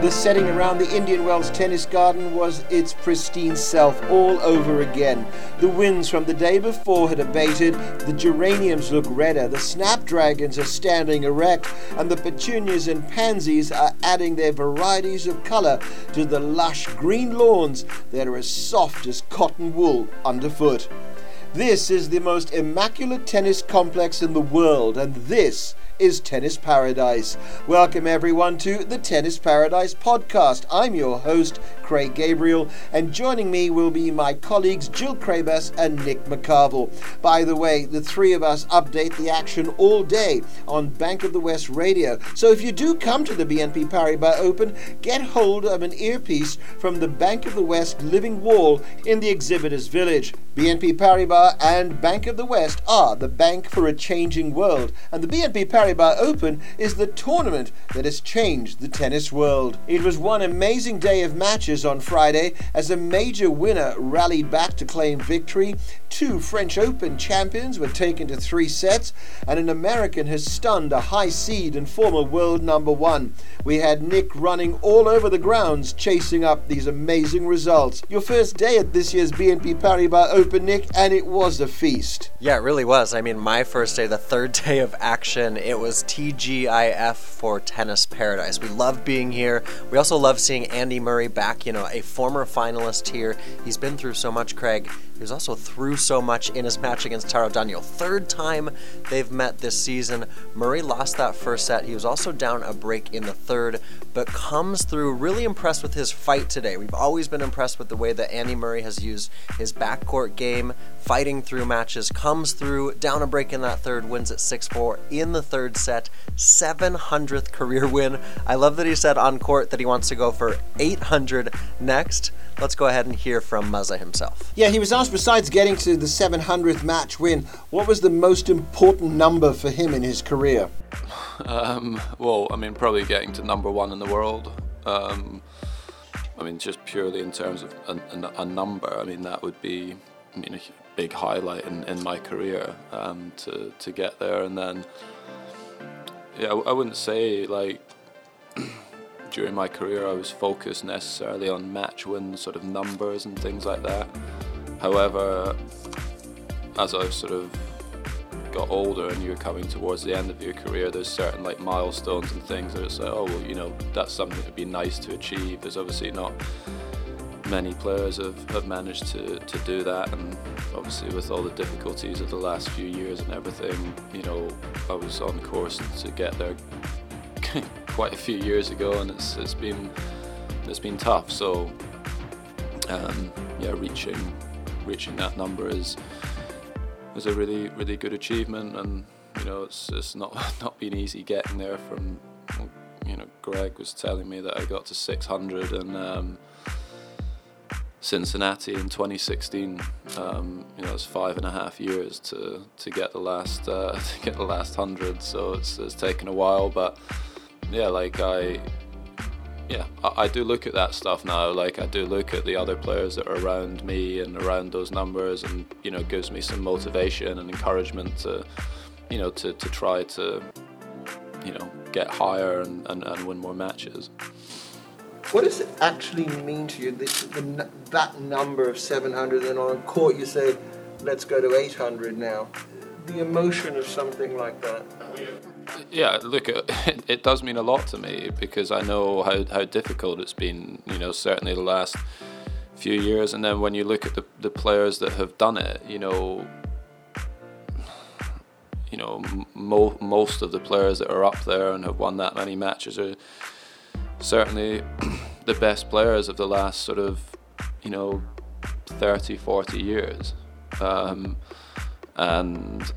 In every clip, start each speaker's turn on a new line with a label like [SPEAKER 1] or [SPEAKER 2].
[SPEAKER 1] The setting around the Indian Wells Tennis Garden was its pristine self all over again. The winds from the day before had abated, the geraniums look redder, the snapdragons are standing erect, and the petunias and pansies are adding their varieties of color to the lush green lawns that are as soft as cotton wool underfoot. This is the most immaculate tennis complex in the world, and this is Tennis Paradise. Welcome everyone to the Tennis Paradise podcast. I'm your host, Craig Gabriel, and joining me will be my colleagues Jill Craybas and Nick McCarvel. By the way, the three of us update the action all day on Bank of the West radio. So if you do come to the BNP Paribas Open, get hold of an earpiece from the Bank of the West living wall in the exhibitors village. BNP Paribas and Bank of the West are the bank for a changing world, and the BNP Paribas Open is the tournament that has changed the tennis world. It was one amazing day of matches on Friday as a major winner rallied back to claim victory. Two French Open champions were taken to three sets, and an American has stunned a high seed and former world number one. We had Nick running all over the grounds chasing up these amazing results. Your first day at this year's BNP Paribas Open, Nick, and it was a feast.
[SPEAKER 2] Yeah, it really was. I mean, my first day, the third day of action, it was TGIF for Tennis Paradise. We loved being here. We also love seeing Andy Murray back, you know, a former finalist here. He's been through so much, Craig. He was also through so much in his match against Taro Daniel. Third time they've met this season. Murray lost that first set. He was also down a break in the third, but comes through really impressed with his fight today. We've always been impressed with the way that Andy Murray has used his backcourt game, fighting through matches, comes through, down a break in that third, wins at 6 4 in the third set. 700th career win. I love that he said on court that he wants to go for 800 next. Let's go ahead and hear from Muzza himself.
[SPEAKER 1] Yeah, he was besides getting to the 700th match win, what was the most important number for him in his career?
[SPEAKER 3] Um, well, I mean, probably getting to number one in the world. Um, I mean, just purely in terms of a, a, a, number, I mean, that would be I mean, a big highlight in, in my career um, to, to get there. And then, yeah, I, I wouldn't say like during my career I was focused necessarily on match wins, sort of numbers and things like that. However, as I've sort of got older and you're coming towards the end of your career, there's certain like milestones and things that it's like, oh well, you know, that's something that'd be nice to achieve. There's obviously not many players have, have managed to, to do that and obviously with all the difficulties of the last few years and everything, you know, I was on course to get there quite a few years ago, and it's it's been it's been tough. So um, yeah, reaching reaching that number is is a really really good achievement, and you know it's it's not not been easy getting there. From you know, Greg was telling me that I got to 600 and. Um, Cincinnati in 2016. Um, you know, it's five and a half years to, to get the last uh, to get the last hundred. So it's, it's taken a while, but yeah, like I, yeah, I, I, do look at that stuff now. Like I do look at the other players that are around me and around those numbers, and you know, gives me some motivation and encouragement to, you know, to, to try to, you know, get higher and, and, and win more matches.
[SPEAKER 1] What does it actually mean to you, the, the, that number of 700, and on court you say, let's go to 800 now? The emotion of something like that
[SPEAKER 3] yeah, look, it, it does mean a lot to me because I know how, how difficult it's been, you know, certainly the last few years. And then when you look at the, the players that have done it, you know, you know, mo- most of the players that are up there and have won that many matches are certainly the best players of the last sort of, you know, 30, 40 years. Um, and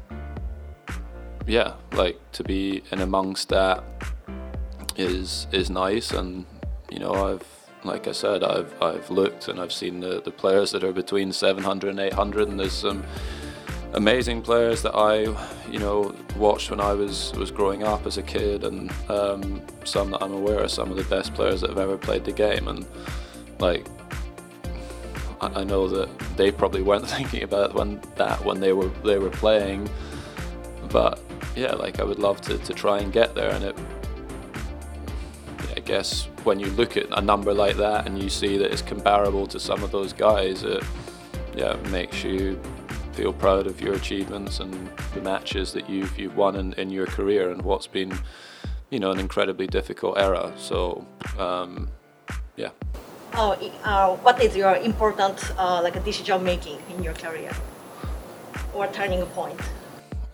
[SPEAKER 3] yeah, like to be in amongst that is is nice, and you know I've like I said I've I've looked and I've seen the, the players that are between 700 and 800, and there's some amazing players that I you know watched when I was was growing up as a kid, and um, some that I'm aware of, some of the best players that have ever played the game, and like I, know that they probably weren't thinking about when that when they were they were playing, but yeah, like I would love to, to try and get there, and it yeah, guess when you look at a number like that and you see that it's comparable to some of those guys, it yeah makes you feel proud of your achievements and the matches that you've you've won in, in your career and what's been you know an incredibly difficult era. So um, yeah.
[SPEAKER 4] Uh, uh, what is your important uh, like decision making in your career or turning point?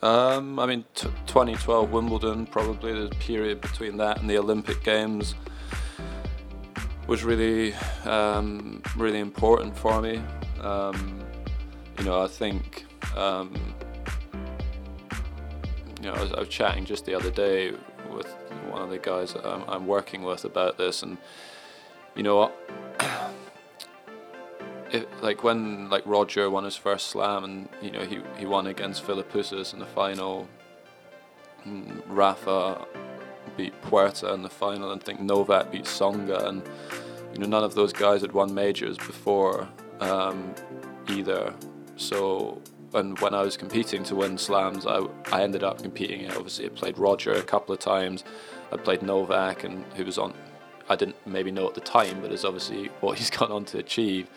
[SPEAKER 3] Um, I mean, t- 2012 Wimbledon, probably the period between that and the Olympic Games was really, um, really important for me. Um, you know, I think, um, you know, I was, I was, chatting just the other day with one of the guys I'm, I'm working with about this, and you know it, like when like Roger won his first slam and you know he he won against Philippoussis in the final. Rafa beat Puerta in the final, and think Novak beat Tsonga, and you know none of those guys had won majors before um, either. So and when I was competing to win slams, I, I ended up competing. Obviously, I played Roger a couple of times. I played Novak, and who was on. I didn't maybe know at the time, but it's obviously what he's gone on to achieve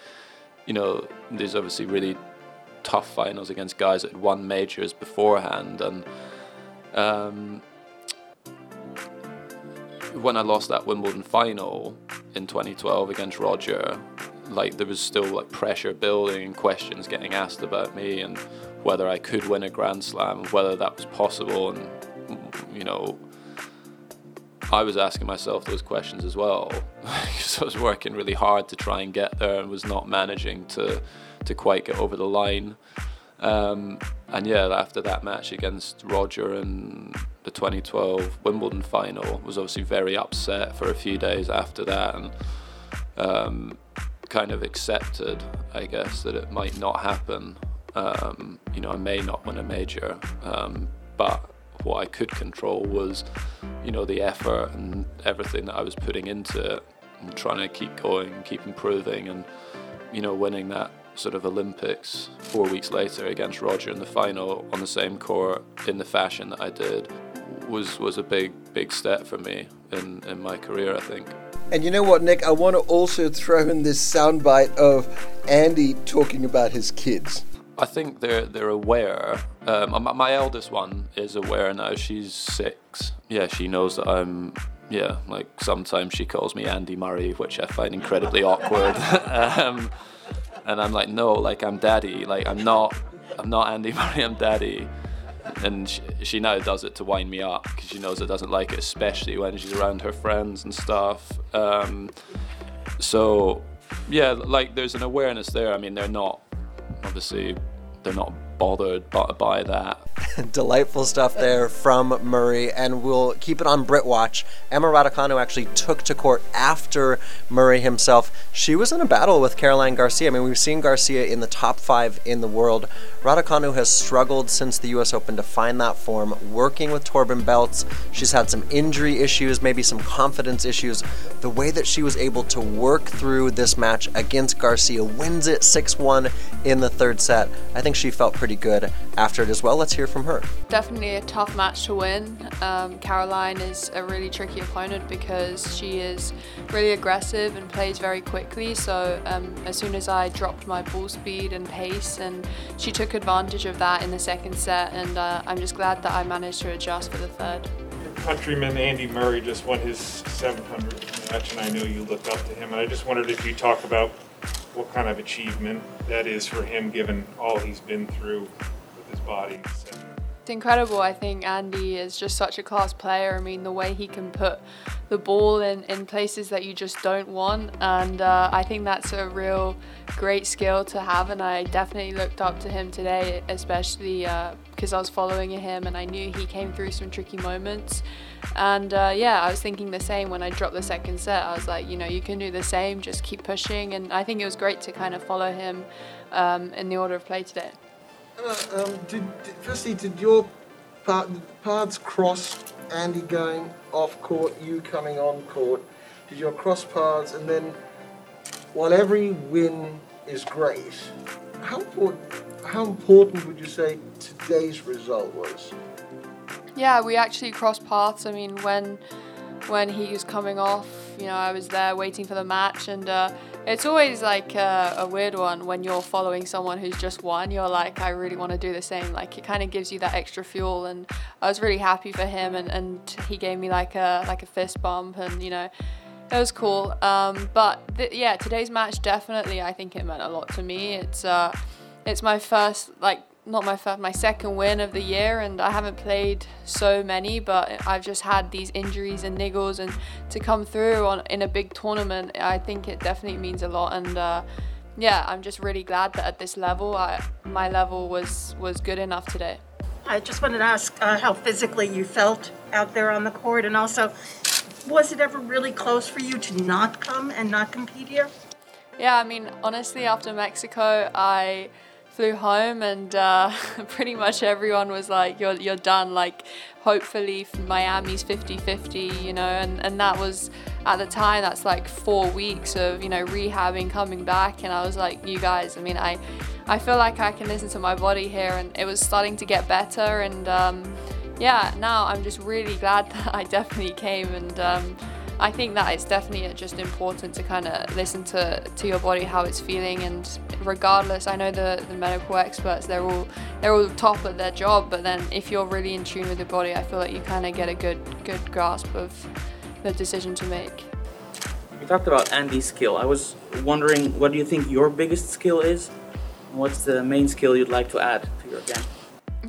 [SPEAKER 3] you know, there's obviously really tough finals against guys that had won majors beforehand, and um, when I lost that Wimbledon final in 2012 against Roger, like there was still like pressure building and questions getting asked about me and whether I could win a Grand Slam, whether that was possible, and you know I was asking myself those questions as well because I was working really hard to try and get there and was not managing to to quite get over the line. Um, and yeah, after that match against Roger in the 2012 Wimbledon final, was obviously very upset for a few days after that, and um, kind of accepted, I guess, that it might not happen. Um, you know, I may not win a major, um, but what I could control was, you know, the effort and everything that I was putting into it and trying to keep going, keep improving, and you know, winning that sort of Olympics four weeks later against Roger in the final on the same court in the fashion that I did was was a big big step for me in in my career, I think.
[SPEAKER 1] And you know what, Nick? I want to also throw in this soundbite of Andy talking about his kids.
[SPEAKER 3] I think they're they're aware. Um, my eldest one is aware now. She's six. Yeah, she knows that I'm. Yeah, like sometimes she calls me Andy Murray, which I find incredibly awkward. um, and I'm like, no, like I'm daddy. Like I'm not. I'm not Andy Murray. I'm daddy. And she, she now does it to wind me up because she knows I doesn't like it, especially when she's around her friends and stuff. Um, so yeah, like there's an awareness there. I mean, they're not obviously they're not bothered by, that.
[SPEAKER 2] Delightful stuff there from Murray, and we'll keep it on Brit Watch. Emma Raducanu actually took to court after Murray himself. She was in a battle with Caroline Garcia. I mean, we've seen Garcia in the top five in the world. Raducanu has struggled since the U.S. Open to find that form, working with Torben Beltz. She's had some injury issues, maybe some confidence issues. The way that she was able to work through this match against Garcia, wins it 6 1 in the third set, I think she felt pretty good after it as well. Let's hear from her.
[SPEAKER 5] Definitely a tough match to win. Um, Caroline is a really tricky opponent because she is really aggressive and plays very quickly. So um, as soon as I dropped my ball speed and pace, and she took advantage of that in the second set, and uh, I'm just glad that I managed to adjust for the third.
[SPEAKER 6] Countryman Andy Murray just won his 700th match, and I know you look up to him. And I just wondered if you talk about what kind of achievement that is for him, given all he's been through with his body.
[SPEAKER 5] It's incredible. I think Andy is just such a class player. I mean, the way he can put the ball in, in places that you just don't want. And uh, I think that's a real great skill to have. And I definitely looked up to him today, especially because I was following him and I knew he came through some tricky moments. And uh, yeah, I was thinking the same when I dropped the second set. I was like, you know, you can do the same, just keep pushing. And I think it was great to kind of follow him um, in the order of play today.
[SPEAKER 7] Uh, um, did, did, firstly, did your paths cross Andy going off court, you coming on court? Did your cross paths, and then while every win is great, how important, how important would you say today's result was?
[SPEAKER 5] Yeah, we actually crossed paths. I mean, when when he was coming off You know, I was there waiting for the match, and uh, it's always like a, weird one when you're following someone who's just won. You're like, I really want to do the same. Like it kind of gives you that extra fuel, and I was really happy for him, and, and he gave me like a like a fist bump, and you know. It was cool, um, but th- yeah, today's match definitely I think it meant a lot to me. It's uh, it's my first like not my first, my second win of the year, and I haven't played so many, but I've just had these injuries and niggles, and to come through on in a big tournament, I think it definitely means a lot, and uh, yeah, I'm just really glad that at this level, I, my level was was good enough today.
[SPEAKER 8] I just wanted to ask uh, how physically you felt out there on the court, and also, was it ever really close for you to not come and not compete here?
[SPEAKER 5] Yeah, I mean, honestly, after Mexico, I flew home and uh, pretty much everyone was like you're, you're done. Like hopefully miami's 50-50 you know and, and that was at the time that's like four weeks of you know rehabbing coming back and i was like you guys i mean i i feel like i can listen to my body here and it was starting to get better and um, yeah now i'm just really glad that i definitely came and um, I think that it's definitely just important to kind of listen to, to your body how it's feeling and regardless I know the, the medical experts they're all they're all top at their job but then if you're really in tune with your body I feel like you kind of get a good good grasp of the decision to make.
[SPEAKER 9] We talked about Andy's skill. I was wondering what do you think your biggest skill is? What's the main skill you'd like to add to your game?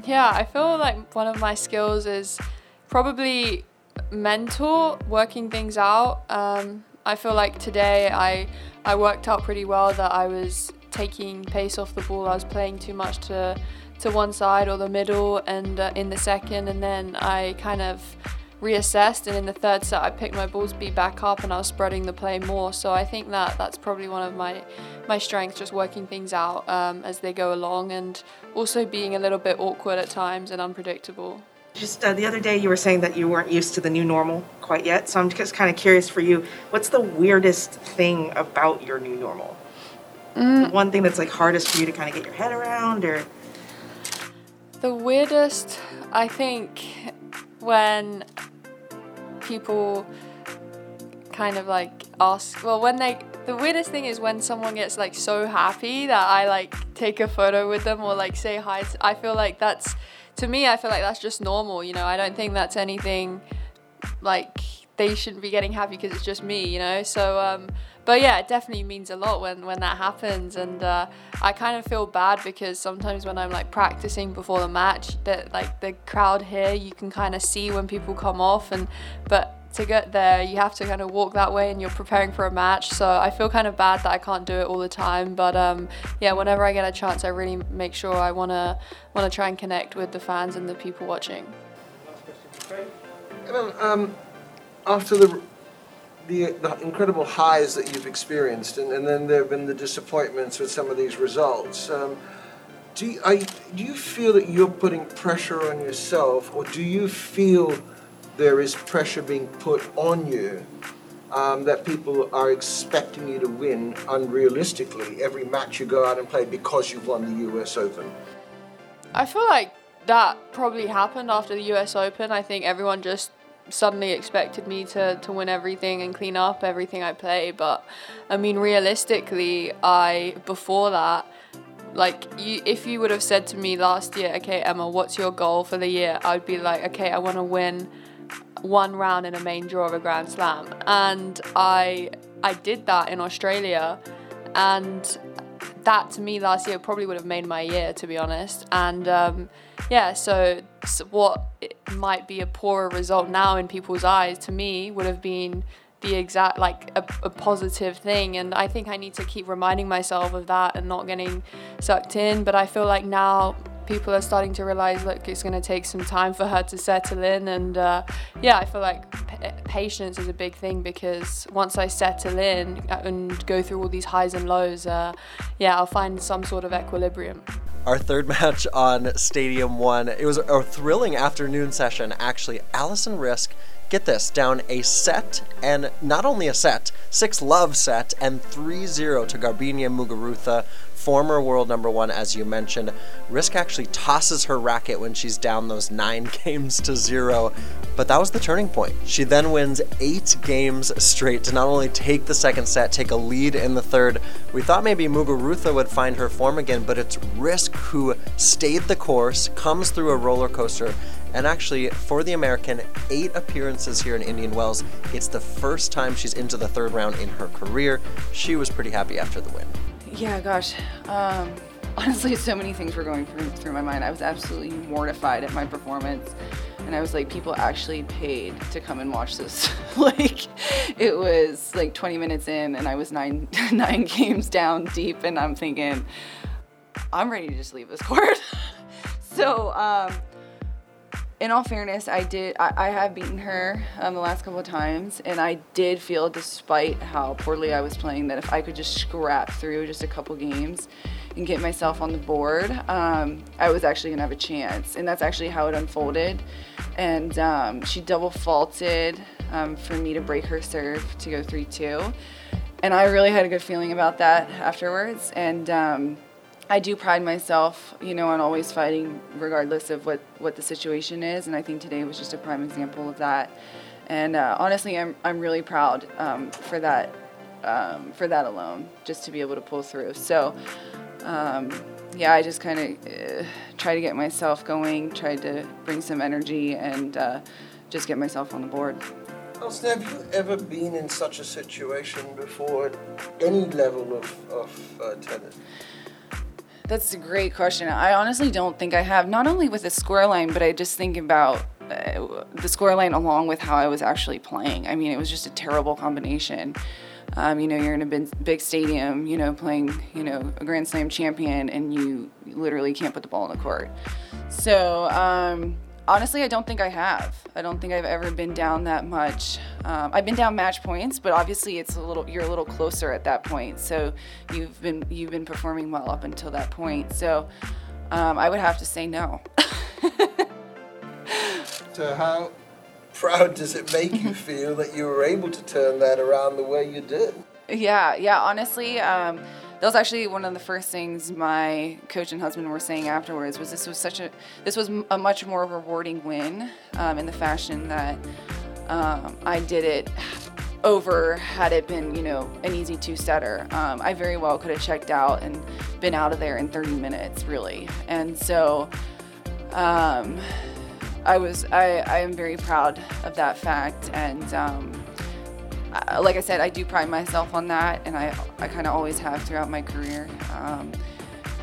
[SPEAKER 5] Yeah, I feel like one of my skills is probably mental, working things out. Um, I feel like today I I worked out pretty well that I was taking pace off the ball. I was playing too much to to one side or the middle, and uh, in the second, and then I kind of reassessed. And in the third set, I picked my ball speed back up, and I was spreading the play more. So I think that that's probably one of my my strengths, just working things out um, as they go along, and also being a little bit awkward at times and unpredictable.
[SPEAKER 8] Just uh, the other day, you were saying that you weren't used to the new normal quite yet. So I'm just kind of curious for you, what's the weirdest thing about your new normal? Mm. One thing that's like hardest for you to kind of get your head around, or
[SPEAKER 5] the weirdest, I think, when people kind of like ask, well, when they the weirdest thing is when someone gets like so happy that I like take a photo with them or like say hi. I feel like that's to me, I feel like that's just normal. You know, I don't think that's anything like they shouldn't be getting happy because it's just me. You know, so. Um, but yeah, it definitely means a lot when, when that happens, and uh, I kind of feel bad because sometimes when I'm like practicing before the match, that like the crowd here, you can kind of see when people come off, and but to get there, you have to kind of walk that way and you're preparing for a match. So I feel kind of bad that I can't do it all the time. But um, yeah, whenever I get a chance, I really make sure I want to want to try and connect with the fans and the people watching.
[SPEAKER 7] um, after the, the, the incredible highs that you've experienced, and, and then there have been the disappointments with some of these results. Um, do you, I, do you feel that you're putting pressure on yourself, or do you feel there is pressure being put on you um, that people are expecting you to win unrealistically every match you go out and play because you've won the US Open?
[SPEAKER 5] I feel like that probably happened after the US Open. I think everyone just suddenly expected me to, to win everything and clean up everything I play. But I mean, realistically, I, before that, like you, if you would have said to me last year, okay, Emma, what's your goal for the year? I'd be like, okay, I want to win one round in a main draw of a Grand Slam, and I I did that in Australia, and that to me last year probably would have made my year to be honest. And um, yeah, so, so what might be a poorer result now in people's eyes to me would have been the exact like a, a, positive thing. And i think i need to keep reminding myself of that and not getting sucked in. But i feel like now people are starting to realize look it's going to take some time for her to settle in and uh, yeah i feel like p- patience is a big thing because once i settle in and go through all these highs and lows uh, yeah i'll find some sort of equilibrium
[SPEAKER 2] our third match on Stadium One. It was a thrilling afternoon session, actually. Alison Riske, get this, down a set, and not only a set, 6 love set, and 3 0 to Garbiñe Muguruza, former world number one, as you mentioned. Riske actually tosses her racket when she's down those 9 games to 0, but that was the turning point. She then wins 8 games straight to not only take the second set, take a lead in the third. We thought maybe Muguruza would find her form again, but it's Riske who stayed the course, comes through a roller coaster, and actually, for the American, eight appearances here in Indian Wells. It's the first time she's into the third round in her career. She was pretty happy after the win.
[SPEAKER 10] Yeah, gosh. Um, honestly, so many things were going through, through my mind. I was absolutely mortified at my performance. And I was like, people actually paid to come and watch this. like, it was like 20 minutes in, and I was nine nine games down deep, and I'm thinking, I'm ready to just leave this court. so, um, in all fairness, I did. I, I have beaten her um, the last couple of times, and I did feel, despite how poorly I was playing, that if I could just scrap through just a couple games and get myself on the board, um, I was actually gonna have a chance. And that's actually how it unfolded. And um, she double faulted um, for me to break her serve to go three-two, and I really had a good feeling about that afterwards. And um, I do pride myself, you know, on always fighting regardless of what, what the situation is. And I think today was just a prime example of that. And uh, honestly, I'm, I'm really proud um, for that um, for that alone, just to be able to pull through. So, um, yeah, I just kind of uh, to get myself going, tried to bring some energy, and uh, just get myself on the board.
[SPEAKER 7] Austin, have you ever been in such a situation before at any level of, of uh, tennis?
[SPEAKER 10] That's a great question. I honestly don't think I have, not only with the scoreline, but I just think about uh, the scoreline along with how I was actually playing. I mean, it was just a terrible combination. Um, you know, you're in a big, big stadium, you know, playing, you know, a Grand Slam champion, and you literally can't put the ball in the court. So, um, honestly, I don't think I have. I don't think I've ever been down that much. Um, I've been down match points, but obviously it's a little you're a little closer at that point. So you've been you've been performing well up until that point. So um, I would have to say no.
[SPEAKER 7] so how proud does it make you feel that you were able to turn that around the way you did?
[SPEAKER 10] Yeah, yeah. Honestly. Um, that was actually one of the first things my coach and husband were saying afterwards was this was such a this was a much more rewarding win um, in the fashion that um, I did it over had it been you know an easy two setter um, I very well could have checked out and been out of there in 30 minutes really. And so um, I was I, I am very proud of that fact and um, uh, like I said, I do pride myself on that, and I, I kind of always have throughout my career. Um,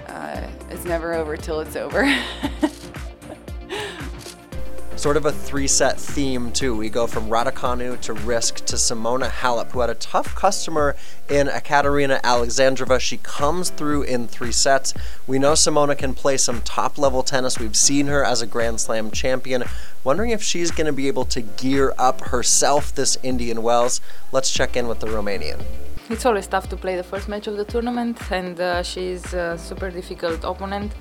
[SPEAKER 10] uh, it's never over till it's over.
[SPEAKER 2] sort of a three set theme, too. We go from Raducanu to Riske to Simona Halep, who had a tough customer in Ekaterina Alexandrova. She comes through in three sets. We know Simona can play some top level tennis. We've seen her as a Grand Slam champion. Wondering if she's going to be able to gear up herself this Indian Wells. Let's check in with the Romanian.
[SPEAKER 11] It's always tough to play the first match of the tournament, and uh, she's a super difficult opponent.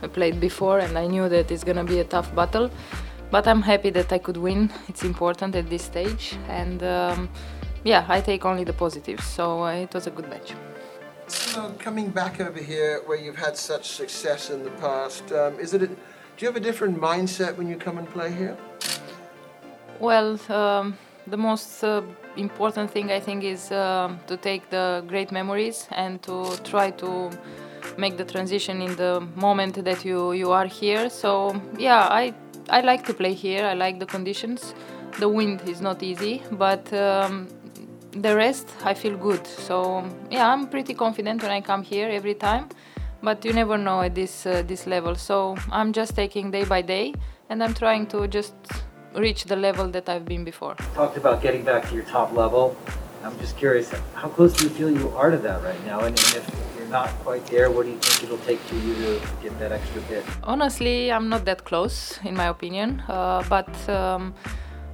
[SPEAKER 11] I played before, and I knew that it's gonna be a tough battle but I'm happy that I could win. It's important at this stage, and um, yeah, I take only the positives. So uh, it was a good match.
[SPEAKER 7] So coming back over here, where you've had such success in the past, um, is it? A, do you have a different mindset when you come and play here?
[SPEAKER 11] Well, um, the most uh, important thing I think is uh, to take the great memories and to try to make the transition in the moment that you you are here. So yeah, I I like to play here. I like the conditions. The wind is not easy, but um, the rest I feel good. So yeah, I'm pretty confident when I come here every time. But you never know at this uh, this level. So I'm just taking day by day, and I'm trying to just reach the level that I've been before.
[SPEAKER 12] Talked about getting back to your top level. I'm just curious, how close do you feel you are to that right now? And, and if you're not quite there, what do you think it'll take for you to get that extra bit?
[SPEAKER 11] Honestly, I'm not that close, in my opinion, uh, but um,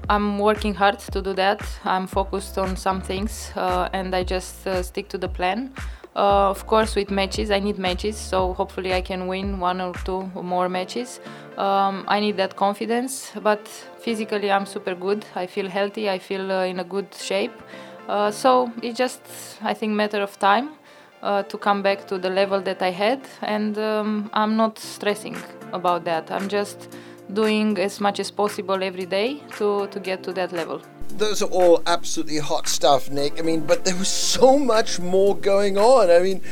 [SPEAKER 11] I'm working hard to do that. I'm focused on some things, uh, and I just uh, stick to the plan. Uh, of course, with matches, I need matches, so hopefully I can win one or two more matches. um, I need that confidence. But physically, I'm super good. I feel healthy. I feel uh, in a good shape. Uh, so it's just, I think, matter of time uh, to come back to the level that I had, and um, I'm not stressing about that. I'm just doing as much as possible every day to, to get to that level.
[SPEAKER 1] Those are all absolutely hot stuff, Nick. I mean, but there was so much more going on. I mean,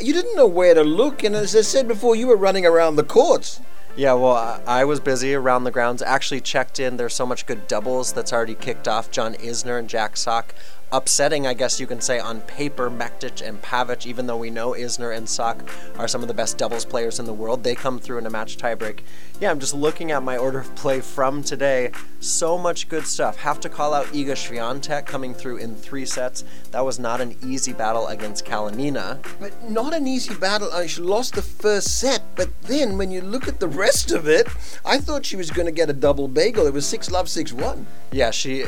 [SPEAKER 1] you didn't know where to look, and as I said before, you were running around the courts.
[SPEAKER 2] Yeah, well, I was busy around the grounds. Actually, checked in. There's so much good doubles that's already kicked off. John Isner and Jack Sock upsetting, I guess you can say, on paper, Mektic and Pavic, even though we know Isner and Sock are some of the best doubles players in the world. They come through in a match tiebreak. Yeah, I'm just looking at my order of play from today. So much good stuff. Have to call out Iga Swiatek coming through in three sets. That was not an easy battle against Kalinina.
[SPEAKER 1] But not an easy battle. Uh, she lost the first set, but then when you look at the rest of it, I thought she was going to get a double bagel. It was 6 love, 6 1.
[SPEAKER 2] Yeah, she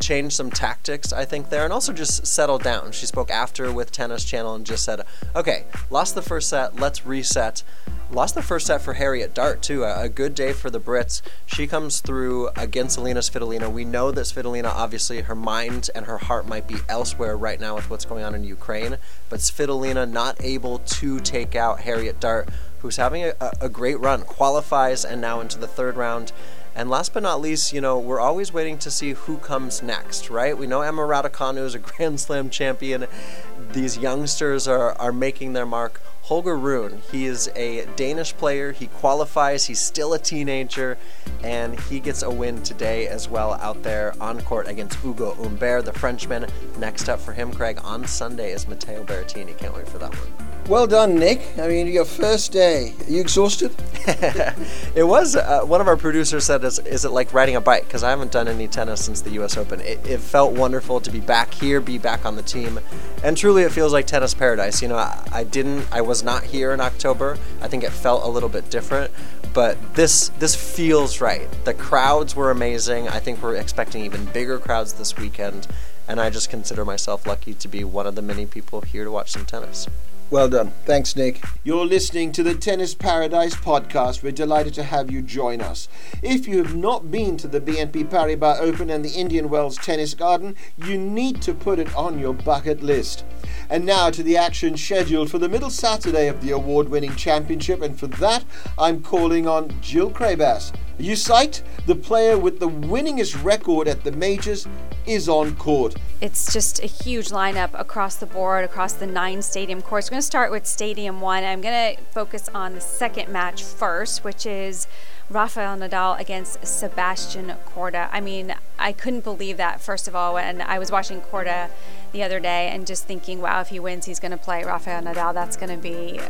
[SPEAKER 2] changed some tactics, I think, there, and also just settled down. She spoke after with Tennis Channel and just said, okay, lost the first set, let's reset. Lost the first set for Harriet Dart, too. A, a good day for the Brits. She comes through against Alina Svitolina. We know that Svitolina, obviously, her mind and her heart might be elsewhere right now with what's going on in Ukraine, but Svitolina not able to take out Harriet Dart, who's having a, a great run, qualifies, and now into the third round. And last but not least, you know, we're always waiting to see who comes next, right? We know Emma Raducanu is a Grand Slam champion. These youngsters are, are making their mark. Holger Rune, he is a Danish player. He qualifies. He's still a teenager, and he gets a win today as well out there on court against Ugo Humbert, the Frenchman. Next up for him, Craig, on Sunday is Matteo Berrettini. Can't wait for that one.
[SPEAKER 1] Well done, Nick. I mean, your first day. Are you exhausted?
[SPEAKER 2] it was. Uh, one of our producers said, is, is it like riding a bike? Because I haven't done any tennis since the U.S. Open. It, it, felt wonderful to be back here, be back on the team. And truly, it feels like tennis paradise. You know, I, I didn't, I was not here in October. I think it felt a little bit different. But this this feels right. The crowds were amazing. I think we're expecting even bigger crowds this weekend. And I just consider myself lucky to be one of the many people here to watch some tennis.
[SPEAKER 1] Well done. Thanks, Nick. You're listening to the Tennis Paradise podcast. We're delighted to have you join us. If you have not been to the BNP Paribas Open and the Indian Wells Tennis Garden, you need to put it on your bucket list. And now to the action scheduled for the middle Saturday of the award winning championship, and for that, I'm calling on Jill Craybas. You cite The player with the winningest record at the majors is on court.
[SPEAKER 13] It's just a huge lineup across the board, across the nine stadium courts. We're going to start with Stadium 1. I'm going to focus on the second match first, which is Rafael Nadal against Sebastian Korda. I mean, I couldn't believe that, first of all, when I was watching Korda the other day and just thinking, wow, if he wins, he's going to play Rafael Nadal. That's going to be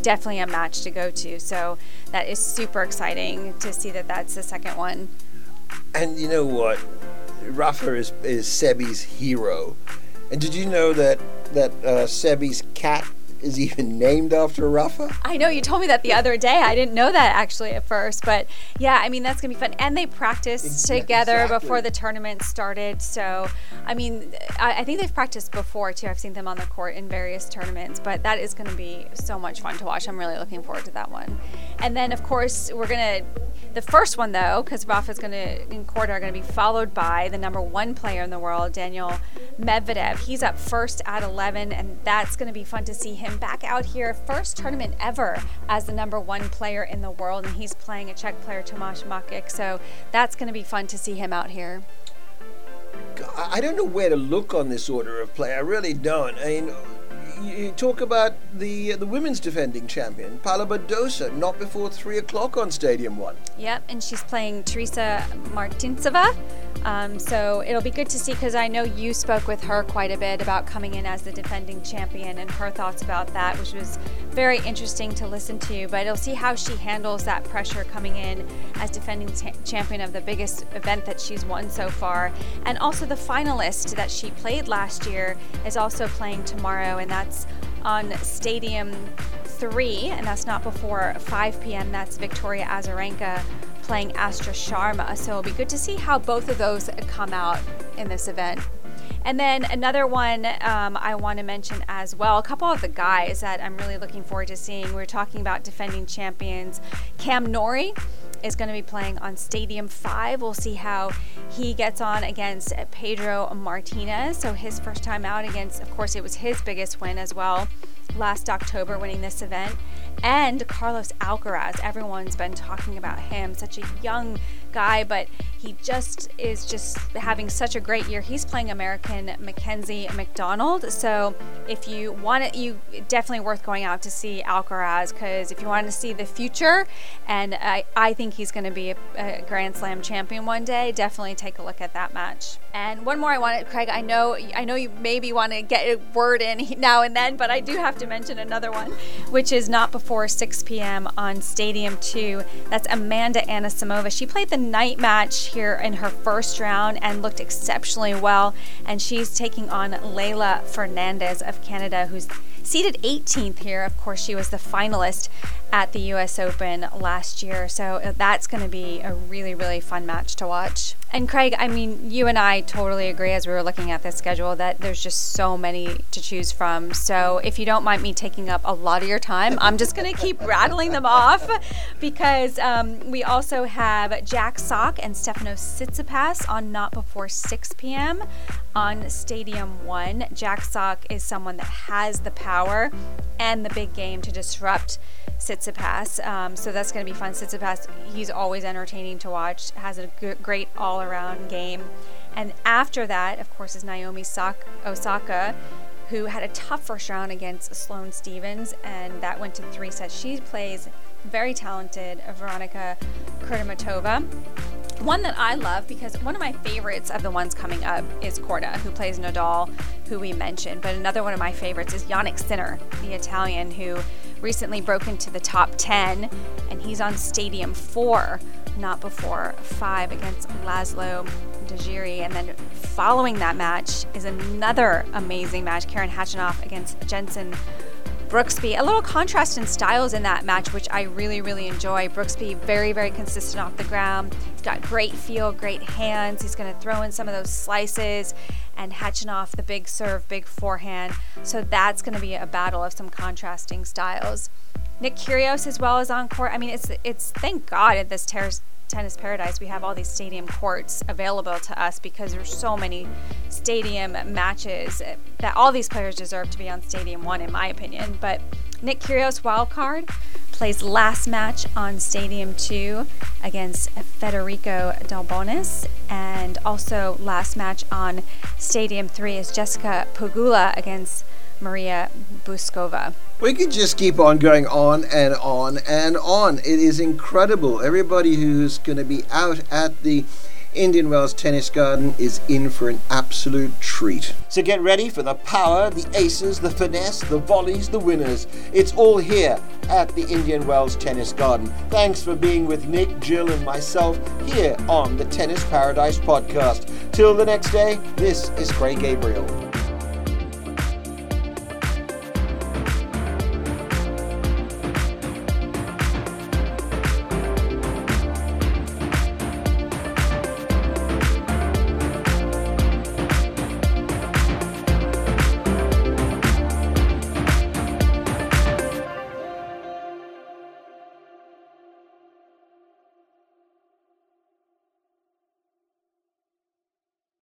[SPEAKER 13] definitely a match to go to. So that is super exciting to see that that's the second one.
[SPEAKER 1] And you know what? Rafa is, is Sebi's hero. And did you know that that uh, Sebi's cat is even named after Rafa?
[SPEAKER 13] I know you told me that the other day. I didn't know that actually at first, but yeah, I mean that's gonna be fun. And they practiced together before the tournament started. So I mean, I, I, think they've practiced before too. I've seen them on the court in various tournaments, but that is gonna be so much fun to watch. I'm really looking forward to that one. And then of course we're gonna the first one though, because Rafa's gonna and Korda are gonna be followed by the number one player in the world, Daniel Medvedev. He's up first at 11, and that's gonna be fun to see him back out here, first tournament ever as the number one player in the world, and he's playing a Czech player, Tomáš Macháč. So that's going to be fun to see him out here.
[SPEAKER 1] I don't know where to look on this order of play. I really don't. I mean, you talk about the the women's defending champion, Paula Badosa, not before three o'clock on Stadium One.
[SPEAKER 13] Yep, and she's playing Tereza Martincova. Um, so it'll be good to see because I know you spoke with her quite a bit about coming in as the defending champion and her thoughts about that, which was very interesting to listen to. But it'll see how she handles that pressure coming in as defending t- champion of the biggest event that she's won so far. And also the finalist that she played last year is also playing tomorrow, and that's on Stadium 3, and that's not before 5 p.m. That's Victoria Azarenka playing Astra Sharma. So it'll be good to see how both of those come out in this event. And then another one um, I want to mention as well, a couple of the guys that I'm really looking forward to seeing. We are talking about defending champions. Cam Norrie is going to be playing on Stadium 5. We'll see how he gets on against Pedro Martinez. So, his first time out against, of course, it was his biggest win as well last October winning this event. And Carlos Alcaraz, everyone's been talking about him, such a young guy, but he just is just having such a great year. He's playing American Mackenzie McDonald. So if you want it, you definitely worth going out to see Alcaraz because if you want to see the future, and I, I think he's going to be a, a Grand Slam champion one day, definitely take a look at that match. And one more I wanted, Craig. I know I know you maybe want to get a word in now and then, but I do have to mention another one, which is not before 6 p.m. on Stadium 2. That's Amanda Anisimova. She played the night match here in her first round and looked exceptionally well. And she's taking on Leylah Fernandez of Canada, who's seated 18th here. Of course, she was the finalist at the US Open last year. So that's going to be a really, really fun match to watch. And Craig, I mean, you and I totally agree as we were looking at the schedule that there's just so many to choose from. So if you don't mind me taking up a lot of your time, I'm just going to keep rattling them off because um, we also have Jack Sock and Stefanos Tsitsipas on not before 6 p.m. on Stadium 1. Jack Sock is someone that has the power and the big game to disrupt. Um, so that's going to be fun. Tsitsipas, he's always entertaining to watch, has a g- great all around game. And after that, of course, is Naomi Osaka, who had a tough first round against Sloane Stevens, and that went to three sets. She plays very talented Veronika Kudermetova. One that I love because one of my favorites of the ones coming up is Korda, who plays Nadal, who we mentioned. But another one of my favorites is Jannik Sinner, the Italian, who recently broke into the top 10, and he's on Stadium 4, not before 5 against Laslo Djere. And then following that match is another amazing match, Karen Khachanov against Jenson Brooksby. A little contrast in styles in that match, which I really, really enjoy. Brooksby, very, very consistent off the ground. He's got great feel, great hands. He's going to throw in some of those slices and Khachanov the big serve, big forehand. So that's going to be a battle of some contrasting styles. Nick Kyrgios as well as on court. I mean, it's it's thank God at this ter- tennis paradise we have all these stadium courts available to us because there's so many stadium matches that all these players deserve to be on Stadium One, in my opinion. But Nick Kyrgios wild card, plays last match on Stadium 2 against Federico Delbonis, and also last match on Stadium 3 is Jessica Pegula against Maria Bouzkova.
[SPEAKER 1] We could just keep on going on and on and on. It is incredible. Everybody who's going to be out at the Indian Wells Tennis Garden is in for an absolute treat. So get ready for the power, the aces, the finesse, the volleys, the winners. It's all here at the Indian Wells Tennis Garden. Thanks for being with Nick, Jill, and myself here on the Tennis Paradise podcast. Till the next day, this is Craig Gabriel.